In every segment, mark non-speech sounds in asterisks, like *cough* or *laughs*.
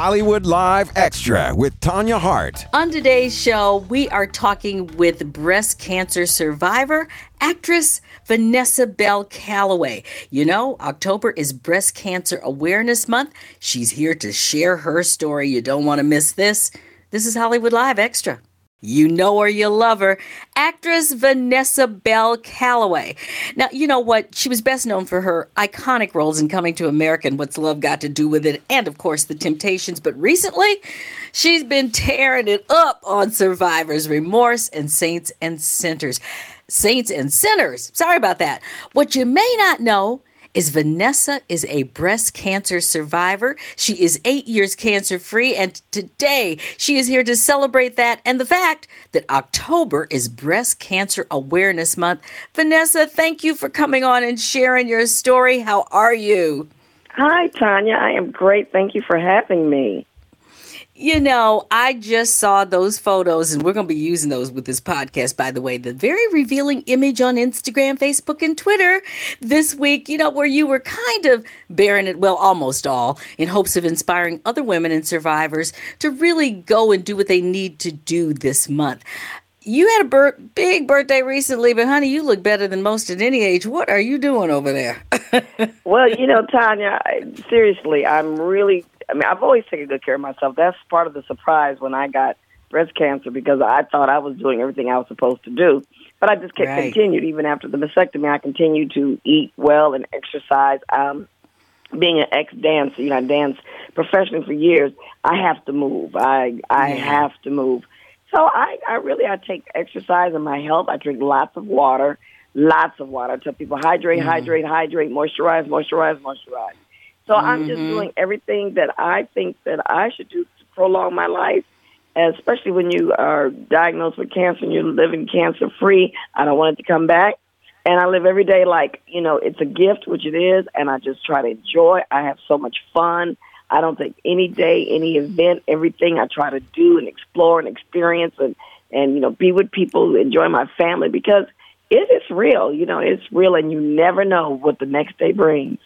Hollywood Live Extra with Tanya Hart. On today's show, we are talking with breast cancer survivor, actress Vanessa Bell Calloway. You know, October is Breast Cancer Awareness Month. She's here to share her story. You don't want to miss this. This is Hollywood Live Extra. You know her, you love her. Actress Vanessa Bell Calloway. Now, you know what? She was best known for her iconic roles in Coming to America and What's Love Got to Do with It, and of course, The Temptations. But recently, she's been tearing it up on Survivor's Remorse and Saints and Sinners. Saints and Sinners. Sorry about that. What you may not know is Vanessa is a breast cancer survivor. She is eight years cancer free, and today she is here to celebrate that and the fact that October is Breast Cancer Awareness Month. Vanessa, thank you for coming on and sharing your story. How are you? Hi, Tanya. I am great. Thank you for having me. You know, I just saw those photos, and we're going to be using those with this podcast, by the way. The very revealing image on Instagram, Facebook, and Twitter this week, you know, where you were kind of baring it, well, almost all, in hopes of inspiring other women and survivors to really go and do what they need to do this month. You had a bir- big birthday recently, but honey, you look better than most at any age. What are you doing over there? *laughs* well, you know, Tanya, seriously, I'm really I mean, I've always taken good care of myself. That's part of the surprise when I got breast cancer because I thought I was doing everything I was supposed to do. But I just kept right. continued even after the mastectomy. I continued to eat well and exercise. Um, being an ex dancer, you know, I danced professionally for years. I have to move. I I yeah. have to move. So I I really I take exercise and my health. I drink lots of water, lots of water. I tell people hydrate, mm. hydrate, hydrate, moisturize, moisturize, moisturize. So mm-hmm. I'm just mm-hmm. doing everything that I think that I should do to prolong my life. especially when you are diagnosed with cancer and you're living cancer free. I don't want it to come back. And I live every day like, you know, it's a gift, which it is, and I just try to enjoy. I have so much fun. I don't take any day, any event, everything I try to do and explore and experience and, and you know, be with people, enjoy my family because it is real. You know, it's real and you never know what the next day brings.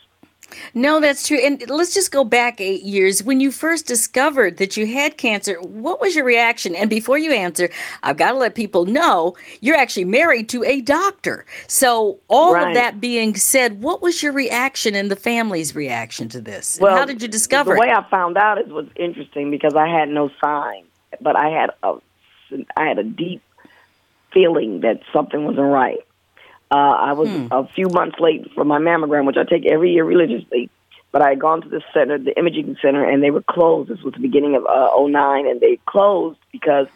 No, that's true. And let's just go back eight years. When you first discovered that you had cancer, what was your reaction? And before you answer, I've got to let people know you're actually married to a doctor. So, all right. of that being said, what was your reaction and the family's reaction to this? Well, how did you discover the way? I found out it was interesting because I had no sign, but I had a, I had a deep feeling that something wasn't right. Uh, I was hmm. a few months late for my mammogram, which I take every year religiously. But I had gone to the center, the imaging center, and they were closed. This was the beginning of uh, 09, and they closed because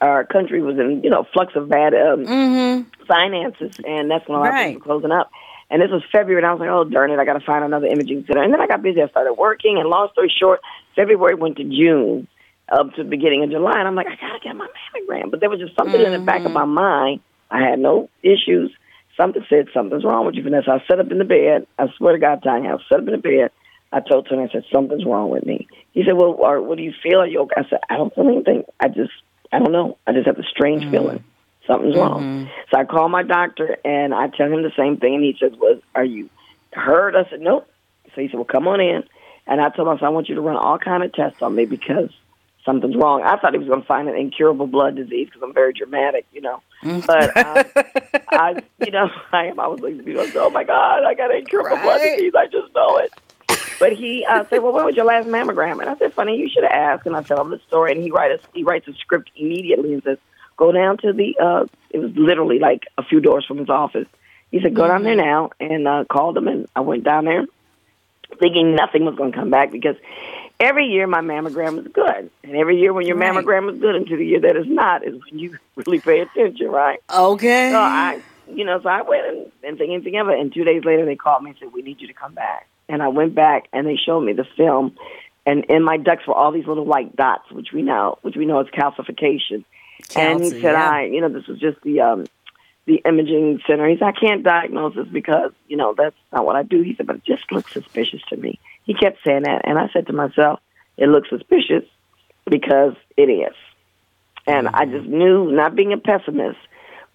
our country was in, you know, flux of bad um, mm-hmm. finances, and that's when a lot right. of things were closing up. And this was February, and I was like, oh, darn it, I got to find another imaging center. And then I got busy. I started working, and long story short, February went to June up to the beginning of July, and I'm like, I got to get my mammogram. But there was just something mm-hmm. in the back of mm-hmm. my mind. I had no issues Something said something's wrong with you, Vanessa. I sat up in the bed. I swear to God, Tanya, I sat up in the bed. I told Tony, I said, something's wrong with me. He said, well, or, what do you feel? Are you okay? I said, I don't feel anything. I just, I don't know. I just have a strange mm-hmm. feeling. Something's mm-hmm. wrong. So I call my doctor and I tell him the same thing. And he says, well, are you hurt? I said, nope. So he said, well, come on in. And I told him, I said, I want you to run all kind of tests on me because something's wrong. I thought he was going to find an incurable blood disease because I'm very dramatic, you know. But um, *laughs* I, you know, I am. I was like, you know, oh my God, I got an incurable right. blood disease. I just know it. But he uh, said, "Well, when was your last mammogram?" And I said, "Funny, you should have asked." And I tell him the story, and he writes he writes a script immediately and says, "Go down to the." Uh, it was literally like a few doors from his office. He said, "Go down there mm-hmm. now," and uh, called him, and I went down there, thinking nothing was going to come back because every year my mammogram is good, and every year when your right. mammogram is good, until the year that is not, is when you *laughs* really pay attention, right? Okay. So I, you know, so I went and didn't think anything of it, and two days later they called me and said, "We need you to come back." And I went back, and they showed me the film, and in my ducts were all these little white dots, which we know, which we know is calcification. Calci, and he said, yeah. "I, you know, this was just the." um the imaging center. He said, I can't diagnose this because, you know, that's not what I do. He said, but it just looks suspicious to me. He kept saying that. And I said to myself, it looks suspicious because it is. And. I just knew, not being a pessimist,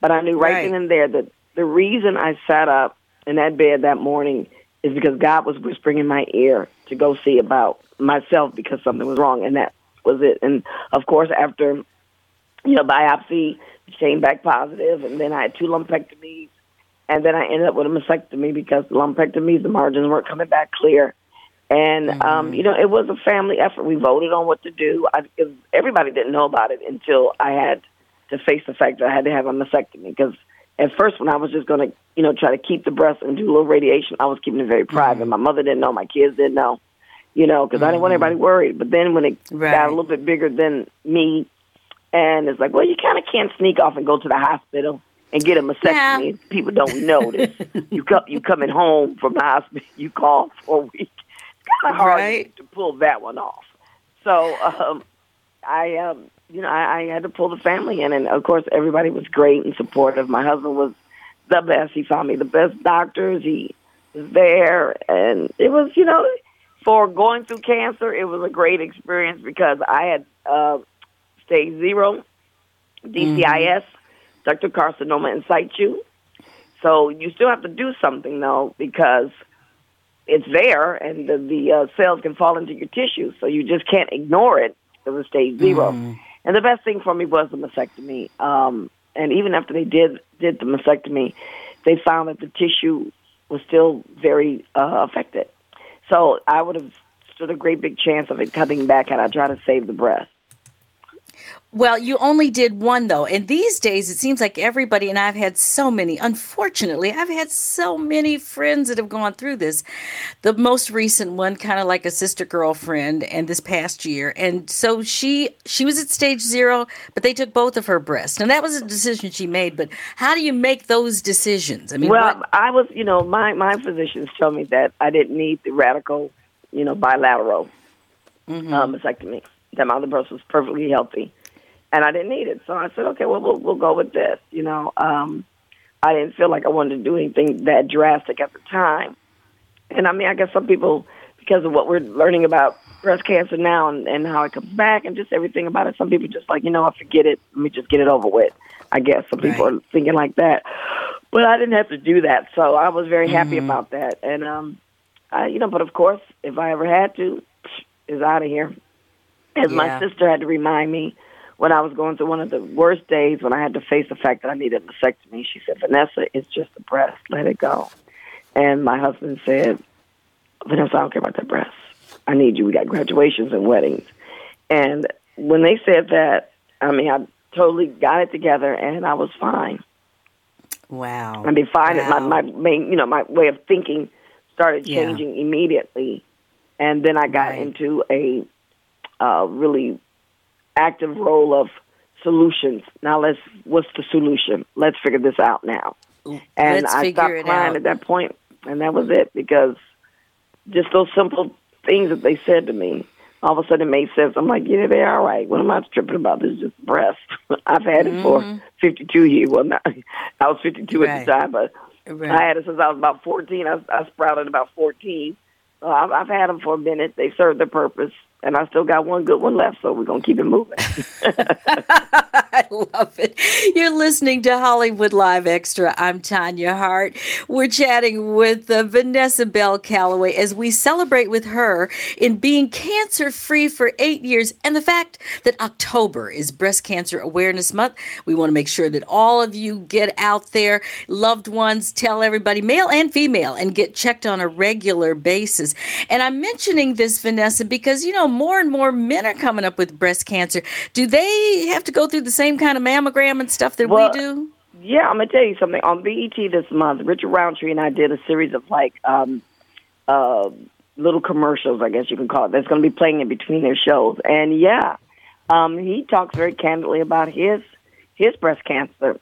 but I knew right, right then and there that the reason I sat up in that bed that morning is because God was whispering in my ear to go see about myself because something was wrong, and that was it. And of course, after you know biopsy came back positive, and then I had two lumpectomies, and then I ended up with a mastectomy because the lumpectomies, the margins weren't coming back clear. And mm-hmm. um, you know, it was a family effort. We voted on what to do. I, everybody didn't know about it until I had to face the fact that I had to have a mastectomy. Because at first, when I was just going to, you know, try to keep the breast and do a little radiation, I was keeping it very private. Mm-hmm. My mother didn't know. My kids didn't know. You know, because mm-hmm. I didn't want mm-hmm. everybody worried. But then when it right. got a little bit bigger than me, and it's like, well, you kind of can't sneak off and go to the hospital and get a mastectomy. Yeah. People don't notice. *laughs* you come, you coming home from the hospital, you call for a week kind of hard right. to pull that one off. So um, I, um, you know, I, I had to pull the family in, and of course, everybody was great and supportive. My husband was the best. He found me the best doctors. He was there, and it was, you know, for going through cancer, it was a great experience because I had uh, stage zero, DCIS, mm-hmm. ductal carcinoma in situ. So you still have to do something though because it's there, and the, the uh, cells can fall into your tissue, so you just can't ignore it because it's stage 0 mm. And the best thing for me was the mastectomy. Um, and even after they did did the mastectomy, they found that the tissue was still very uh, affected. So I would have stood a great big chance of it coming back and I tried to save the breast. Well, you only did one though. And these days it seems like everybody and I've had so many. Unfortunately, I've had so many friends that have gone through this. The most recent one kind of like a sister girlfriend and this past year. And so she she was at stage 0, but they took both of her breasts. And that was a decision she made, but how do you make those decisions? I mean, Well, what? I was, you know, my my physicians told me that I didn't need the radical, you know, bilateral mm-hmm. um, mastectomy. That my other breast was perfectly healthy and I didn't need it. So I said, okay, well, we'll, we'll go with this. You know, um, I didn't feel like I wanted to do anything that drastic at the time. And I mean, I guess some people, because of what we're learning about breast cancer now and, and how it comes back and just everything about it, some people just like, you know, I forget it. Let me just get it over with. I guess some people right. are thinking like that. But I didn't have to do that. So I was very happy mm-hmm. about that. And, um, I, you know, but of course, if I ever had to, is out of here. As yeah. my sister had to remind me, when I was going through one of the worst days when I had to face the fact that I needed a mastectomy, she said, Vanessa, it's just a breast. Let it go. And my husband said, Vanessa, I don't care about that breast. I need you. We got graduations and weddings. And when they said that, I mean, I totally got it together and I was fine. Wow. I mean, fine. Wow. My, my main, you know, my way of thinking started changing yeah. immediately. And then I got right. into a uh, really active role of solutions. Now let's what's the solution? Let's figure this out now. And let's I stopped crying at that point, and that was it because just those simple things that they said to me, all of a sudden it made sense. I'm like, yeah, they're all right. What am I tripping about? This is just breast. *laughs* I've had it mm-hmm. for 52 years. Well, not, *laughs* I was 52 right. at the time, but right. I had it since I was about 14. I, I sprouted about 14. So I've, I've had them for a minute. They serve their purpose and I still got one good one left, so we're gonna keep it moving. *laughs* *laughs* *laughs* I love it. You're listening to Hollywood Live Extra. I'm Tanya Hart. We're chatting with uh, Vanessa Bell Calloway as we celebrate with her in being cancer free for eight years, and the fact that October is Breast Cancer Awareness Month. We want to make sure that all of you get out there, loved ones, tell everybody, male and female, and get checked on a regular basis. And I'm mentioning this, Vanessa, because you know more and more men are coming up with breast cancer. Do they have to go through the same kind of mammogram and stuff that well, we do? Yeah, I'm gonna tell you something. On BET this month, Richard Roundtree and I did a series of like um, uh, little commercials, I guess you can call it. That's going to be playing in between their shows. And yeah, um, he talks very candidly about his his breast cancer.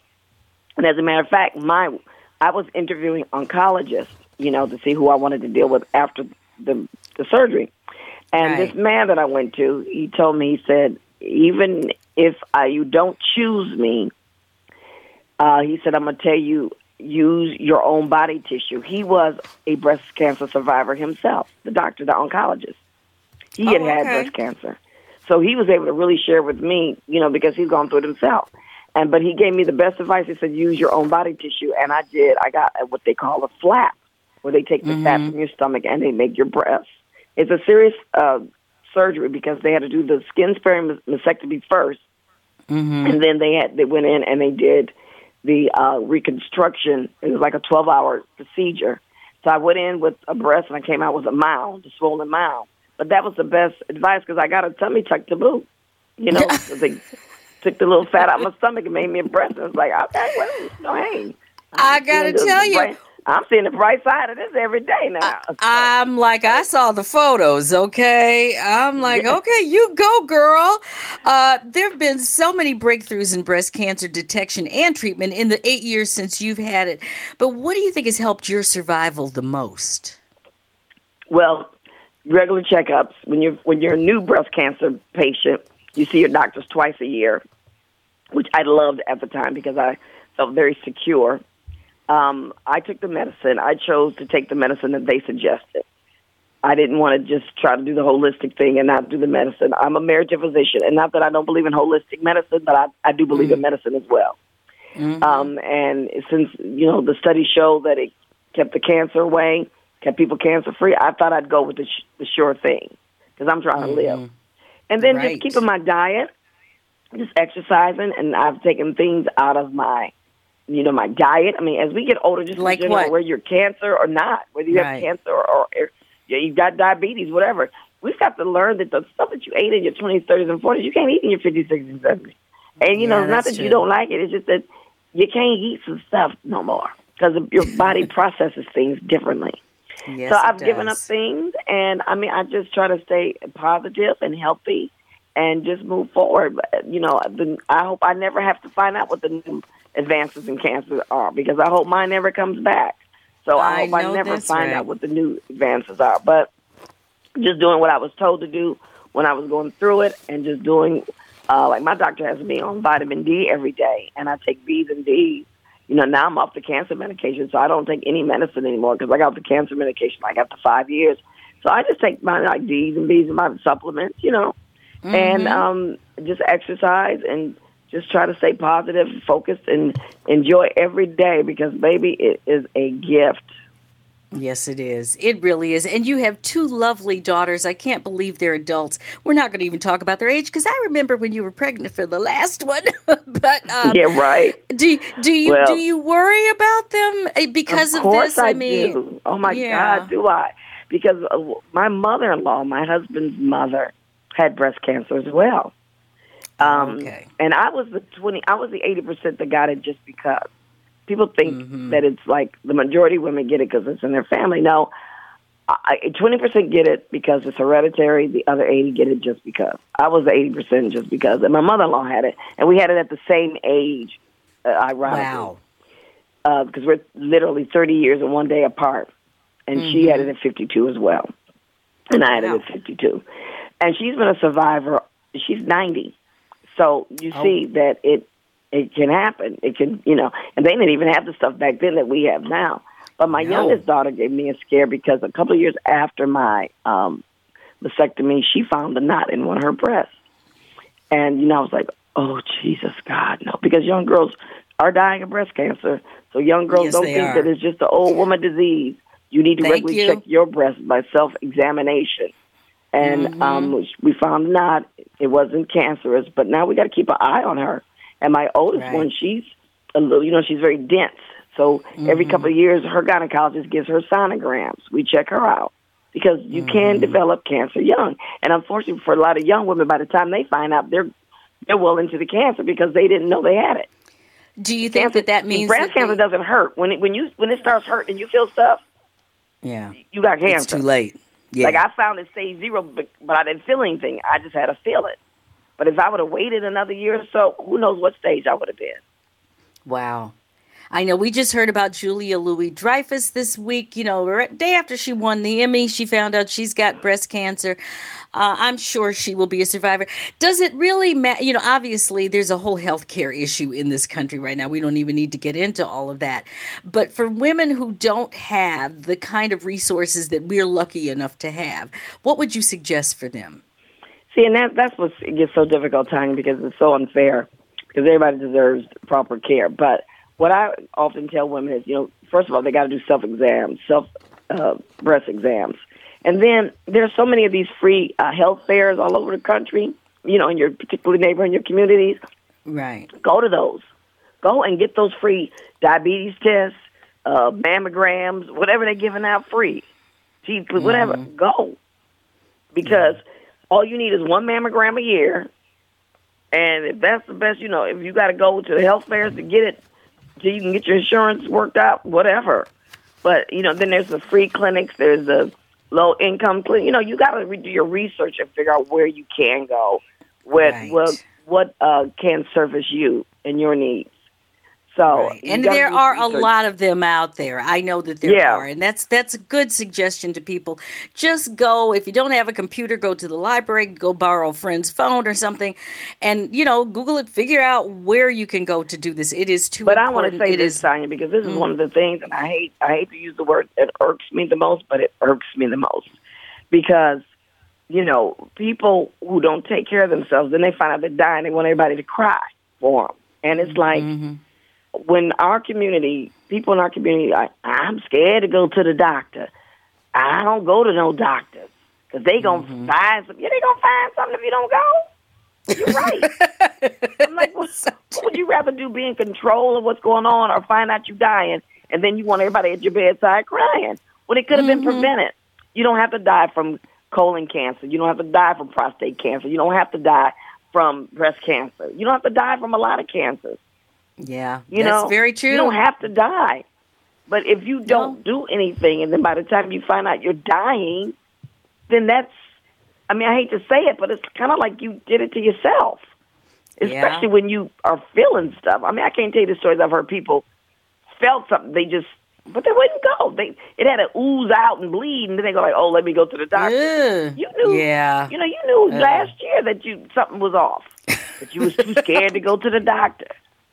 And as a matter of fact, my I was interviewing oncologists, you know, to see who I wanted to deal with after the the surgery. And right. this man that I went to, he told me, he said, even if uh, you don't choose me, uh, he said, I'm going to tell you, use your own body tissue. He was a breast cancer survivor himself, the doctor, the oncologist. He had oh, okay. had breast cancer. So he was able to really share with me, you know, because he's gone through it himself. And but he gave me the best advice. He said, use your own body tissue, and I did. I got what they call a flap, where they take the mm-hmm. fat from your stomach and they make your breast. It's a serious uh, surgery because they had to do the skin sparing mastectomy 1st Mm-hmm. and then they had they went in and they did the uh, reconstruction. It was like a twelve hour procedure. So I went in with a breast and I came out with a mound, a swollen mound. But that was the best advice because I got a tummy tuck to boot. You know, 'cause they took the little fat out of my stomach and made me a breast. And I was like, okay, well, no, hey. I gotta tell you. bright- I'm seeing the bright side of this every day now. So- I'm like, I saw the photos, okay? I'm like, okay, you go, girl. Uh, there have been so many breakthroughs in breast cancer detection and treatment in the eight years since you've had it. But what do you think has helped your survival the most? Well, regular checkups. When you're when you're a new breast cancer patient, you see your doctors twice a year, which I loved at the time because I felt very secure. Um, I took the medicine. I chose to take the medicine that they suggested. I didn't want to just try to do the holistic thing and not do the medicine. I'm a marriage physician, and not that I don't believe in holistic medicine, but I, I do believe in medicine as well. Um, and since you know the studies show that it kept the cancer away, kept people cancer free, I thought I'd go with the, sh- the sure thing because I'm trying to live. And then Right. just keeping my diet, just exercising, and I've taken things out of my, you know, my diet. I mean, as we get older, just in Like general, what? whether you're cancer or not, whether you Right. have cancer or, or, or yeah, you've got diabetes, whatever. We've got to learn that the stuff that you ate in your 20s, 30s, and 40s, you can't eat in your 50s, 60s, and 70s. And, you know, it's not that you don't like it, it's just that you can't eat some stuff no more because your body *laughs* processes things differently. Yes, so I've given up things, and I mean, I just try to stay positive and healthy, and just move forward. But, You know, the, I hope I never have to find out what the new advances in cancer are, because I hope mine never comes back. So I, I hope I never find right. out what the new advances are. But just doing what I was told to do when I was going through it, and just doing uh, like my doctor has me on vitamin D every day, and I take B's and D's. You know, now I'm off the cancer medication, so I don't take any medicine anymore because I got the cancer medication like after five years. So I just take my like D's and B's and my supplements, you know, and um, just exercise and just try to stay positive, focused, and enjoy every day because baby, it is a gift. Yes, it is. It really is. And you have two lovely daughters. I can't believe they're adults. We're not going to even talk about their age because I remember when you were pregnant for the last one. *laughs* but um, yeah, right. do do you Well- do you worry about them eh, because of, of course this? I, mean, do. Oh my yeah. God, do I? Because uh, my mother-in-law, my husband's mother, had breast cancer as well. Um, Okay. And I was the twenty. I was the eighty percent that got it just because. People think Mm-hmm. that it's like the majority of women get it because it's in their family. No, twenty percent get it because it's hereditary. The other eighty get it just because. I was the eighty percent just because, and my mother-in-law had it, and we had it at the same age. Uh, ironically Wow. because we're literally 30 years and one day apart. And she had it at 52 as well. And I had Wow. it at 52. And she's been a survivor. She's 90. So you Oh. see that it it can happen. It can, you know, and they didn't even have the stuff back then that we have now. But my No. youngest daughter gave me a scare because a couple of years after my um mastectomy, she found a knot in one of her breasts. And, you know, I was like, oh, Jesus, God, no. Because young girls are dying of breast cancer. So young girls Yes, don't think are. that it's just an old woman disease. You need to Thank regularly you. check your breast by self examination. And Mm-hmm. um, we found a knot. It wasn't cancerous, but now we got to keep an eye on her. And my oldest Right. one, she's a little, you know, she's very dense. So every Mm-hmm. couple of years, her gynecologist gives her sonograms. We check her out because you Mm-hmm. can develop cancer young. And unfortunately, for a lot of young women, by the time they find out, they're they're well into the cancer because they didn't know they had it. Do you think Cancer, that that means breast that cancer they- doesn't hurt when it, when you when it starts hurting and you feel stuff, Yeah, you got cancer. it's too late. Yeah. Like I found it stage zero, but, but I didn't feel anything. I just had to feel it. But if I would have waited another year or so, who knows what stage I would have been. Wow. I know we just heard about Julia Louis Dreyfus this week. You know, day after she won the Emmy, she found out she's got breast cancer. Uh, I'm sure she will be a survivor. Does it really matter? You know, obviously, there's a whole healthcare issue in this country right now. We don't even need to get into all of that. But for women who don't have the kind of resources that we're lucky enough to have, what would you suggest for them? See, and that that's what gets so difficult, Tanya, because it's so unfair. Because everybody deserves proper care. But what I often tell women is, you know, first of all, they got to do self exams, self uh, breast exams, And then there's so many of these free uh, health fairs all over the country. You know, in your particular neighborhood, in your communities. Right. Go to those. Go and get those free diabetes tests, uh, mammograms, whatever they're giving out free. Teeth, whatever. Go. Because all you need is one mammogram a year. And if that's the best, you know, if you got to go to the health fairs to get it, so you can get your insurance worked out, whatever. But, you know, then there's the free clinics, there's the low income clinic. You know, you got to do your research and figure out where you can go, what, Right. what, what uh, can service you and your needs. So, Right. And there are a lot of them out there. I know that there Yeah. are, and that's that's a good suggestion to people. Just go if you don't have a computer, go to the library, go borrow a friend's phone or something, and you know Google it. Figure out where you can go to do this. It is too. But I want to say It this, is- Tanya, because this is mm-hmm. one of the things, and I hate I hate to use the word it irks me the most, but it irks me the most because you know people who don't take care of themselves, then they find out they're dying, they want everybody to cry for them, and it's like mm-hmm. When our community, people in our community, I, I'm scared to go to the doctor. I don't go to no doctors because they gonna mm-hmm. find some. Yeah, they gonna find something if you don't go. You're right. *laughs* I'm like, what, what would you rather do? Be in control of what's going on, or find out you're dying, and then you want everybody at your bedside crying? When it could have been mm-hmm. prevented. You don't have to die from colon cancer. You don't have to die from prostate cancer. You don't have to die from breast cancer. You don't have to die from a lot of cancers. Yeah, You that's know, very true. You don't have to die. But if you don't do anything, and then by the time you find out you're dying, then that's. I mean, I hate to say it, but it's kind of like you did it to yourself. Especially when you are feeling stuff. I mean, I can't tell you the stories I've heard people felt something. They just, but they wouldn't go. They it had to ooze out and bleed, and then they go like, "Oh, let me go to the doctor." Ugh. You knew, Yeah. You know, you knew last year that you something was off, that you was too scared to go to the doctor.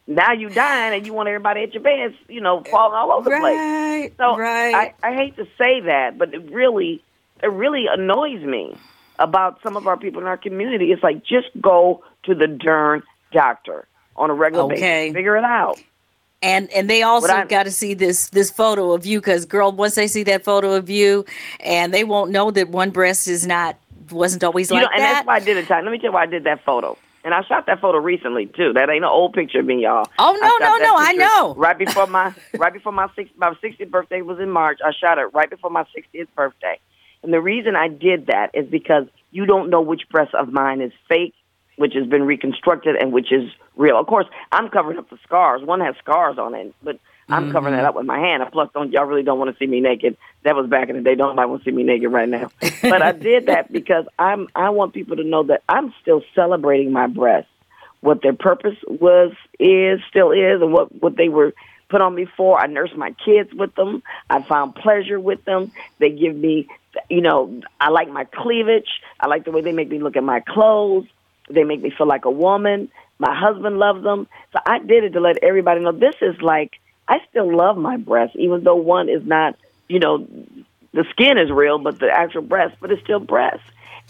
Now you dying, and you want everybody at your beds, you know, falling all over the place. Right. So right. I, I hate to say that, but it really, it really annoys me about some of our people in our community. It's like just go to the darn doctor on a regular Okay. basis, figure it out. and and they also got to see this this photo of you because girl once they see that photo of you and they won't know that one breast is not wasn't always You like know, and that that's why I did it. Time. Let me tell you why I did that photo. And I shot that photo recently too. That ain't an old picture of me, y'all. Oh, no, no, no, I know. Right before my *laughs* right before my six my 60th birthday was in March. I shot it right before my 60th birthday. And the reason I did that is because you don't know which breast of mine is fake, which has been reconstructed, and which is real. Of course, I'm covering up the scars. One has scars on it, but I'm covering Mm-hmm. that up with my hand. And plus, don't y'all really don't want to see me naked? That was back in the day. Don't nobody want to see me naked right now. *laughs* But I did that because I'm. I want people to know that I'm still celebrating my breasts. What their purpose was, is, still is, and what what they were put on me for. I nurse my kids with them. I found pleasure with them. They give me, you know, I like my cleavage. I like the way they make me look at my clothes. They make me feel like a woman. My husband loves them. So I did it to let everybody know this is like, I still love my breasts, even though one is not, you know, the skin is real, but the actual breast, but it's still breast.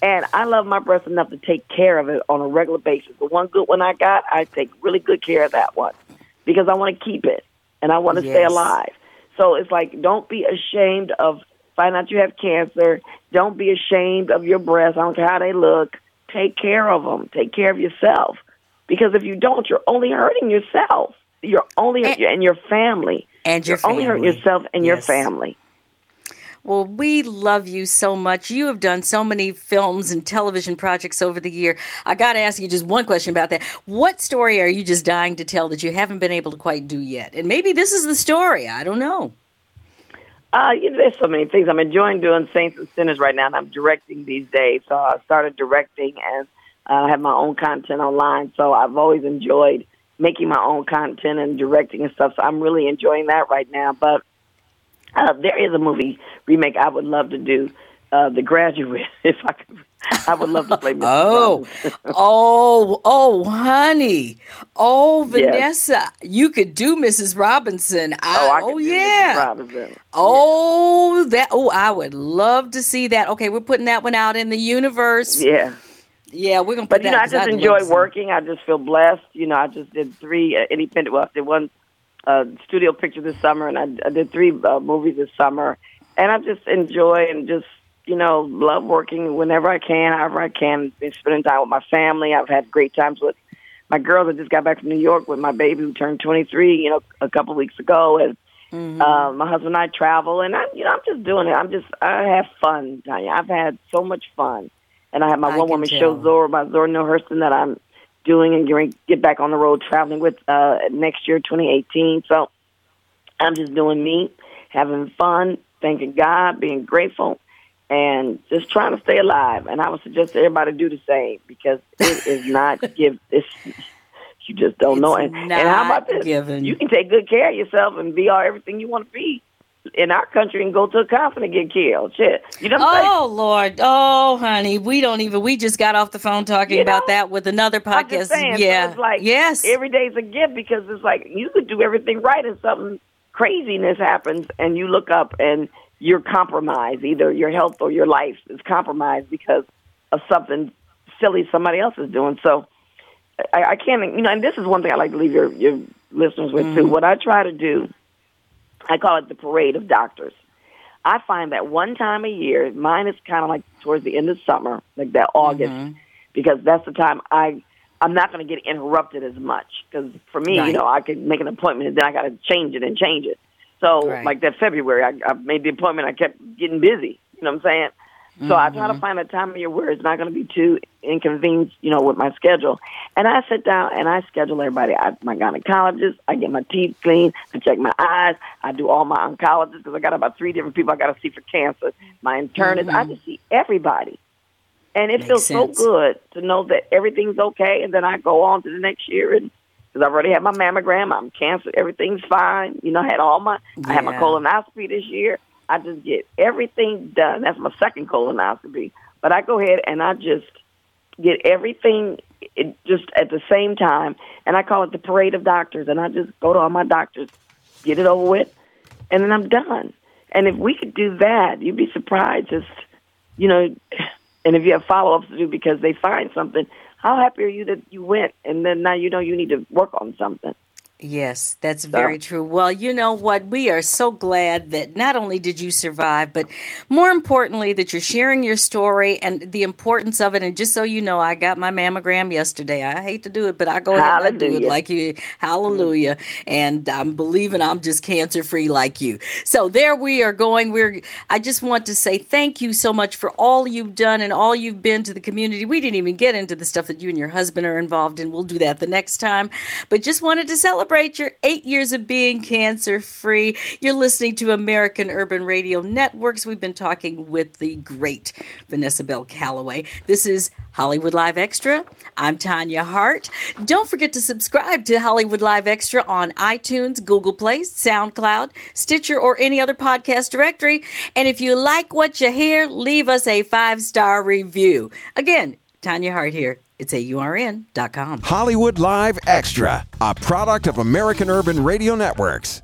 And I love my breast enough to take care of it on a regular basis. The one good one I got, I take really good care of that one because I want to keep it and I want to stay alive. So it's like, don't be ashamed of finding out you have cancer. Don't be ashamed of your breasts. I don't care how they look. Take care of them. Take care of yourself. Because if you don't, you're only hurting yourself. You're only And- and your family. and your You're only hurting yourself and your family. Well, we love you so much. You have done so many films and television projects over the year. I got to ask you just one question about that. What story are you just dying to tell that you haven't been able to quite do yet? And maybe this is the story. I don't know. Uh, you know, there's so many things. I'm enjoying doing Saints and Sinners right now, and I'm directing these days. So I started directing, and uh, I have my own content online. So I've always enjoyed making my own content and directing and stuff. So I'm really enjoying that right now. But uh, there is a movie remake I would love to do, uh, The Graduate. *laughs* If I could, I would love to play. Mrs. *laughs* Oh, oh, oh, honey. Oh, Yes. Vanessa. You could do Mrs. Robinson. I, Oh, I oh could do Mrs. yeah. Robinson. Oh, that. Oh, I would love to see that. Okay, we're putting that one out in the universe. Yeah, Yeah. we're gonna put But you know, I just enjoy working. I just feel blessed. You know, I just did three uh, independent. Well, I did one uh, studio picture this summer, and I, I did three uh, movies this summer. And I just enjoy and just you know, love working whenever I can, however I can. Been spending time with my family. I've had great times with my girls. I just got back from New York with my baby who turned 23, you know, a couple of weeks ago, and mm-hmm. uh, my husband and I travel, and I, you know, I'm just doing it. I'm just, I have fun, Tanya. I've had so much fun, and I have my one woman show Zora by Zora Neale Hurston that I'm doing and getting get back on the road traveling with uh, next year, 2018. So I'm just doing me, having fun, thanking God, being grateful, and just trying to stay alive. And I would suggest everybody do the same because it is not *laughs* give this. You just don't it's know. And, and how about this? Given. You can take good care of yourself and be all everything you want to be in our country and go to a conference and get killed. Shit. You know what I'm Oh Lord. Oh honey. We don't even we just got off the phone talking you know, about that with another podcast. Saying, yeah. So it's like yes. every day's a gift because it's like you could do everything right and something craziness happens and you look up and you're compromised. Either your health or your life is compromised because of something silly somebody else is doing. So I, I can't you know, and this is one thing I like to leave your, your listeners with mm. too. What I try to do I call it the parade of doctors. I find that one time a year, mine is kind of like towards the end of summer, like that August, mm-hmm. because that's the time I I'm not going to get interrupted as much. Because for me, right. you know, I can make an appointment and then I got to change it and change it. So right. like that February, I, I made the appointment. I kept getting busy. You know what I'm saying? So mm-hmm. I try to mm-hmm. find a time of year where it's not going to be too inconvenient, you know, with my schedule. And I sit down and I schedule everybody. I, my gynecologist, I get my teeth cleaned, I check my eyes, I do all my oncologists because I got about three different people I got to see for cancer. My internist, mm-hmm. I just see everybody. And it Makes feels sense. so good to know that everything's okay. And then I go on to the next year and because I've already had my mammogram, I'm cancer, everything's fine. You know, I had all my, yeah. I had my colonoscopy this year. I just get everything done. That's my second colonoscopy. But I go ahead and I just get everything it, just at the same time, and I call it the parade of doctors. And I just go to all my doctors, get it over with, and then I'm done. And if we could do that, you'd be surprised. Just you know, *sighs* and if you have follow ups to do because they find something, how happy are you that you went, and then now you know you need to work on something. Yes, that's very so. true. Well, you know what? We are so glad that not only did you survive, but more importantly, that you're sharing your story and the importance of it. And just so you know, I got my mammogram yesterday. I hate to do it, but I go ahead and do it like you. Mm-hmm. Hallelujah. And I'm believing I'm just cancer free like you. So there we are going. We're, I just want to say thank you so much for all you've done and all you've been to the community. We didn't even get into the stuff that you and your husband are involved in. We'll do that the next time. But just wanted to celebrate celebrate your eight years of being cancer free. You're listening to American Urban Radio Networks. We've been talking with the great Vanessa Bell Calloway. This is Hollywood Live Extra. I'm Tanya Hart. Don't forget to subscribe to Hollywood Live Extra on iTunes, Google Play, SoundCloud, Stitcher, or any other podcast directory. And if you like what you hear, leave us a five star review. Again, Tanya Hart here. It's AURN.com. Hollywood Live Extra, a product of American Urban Radio Networks.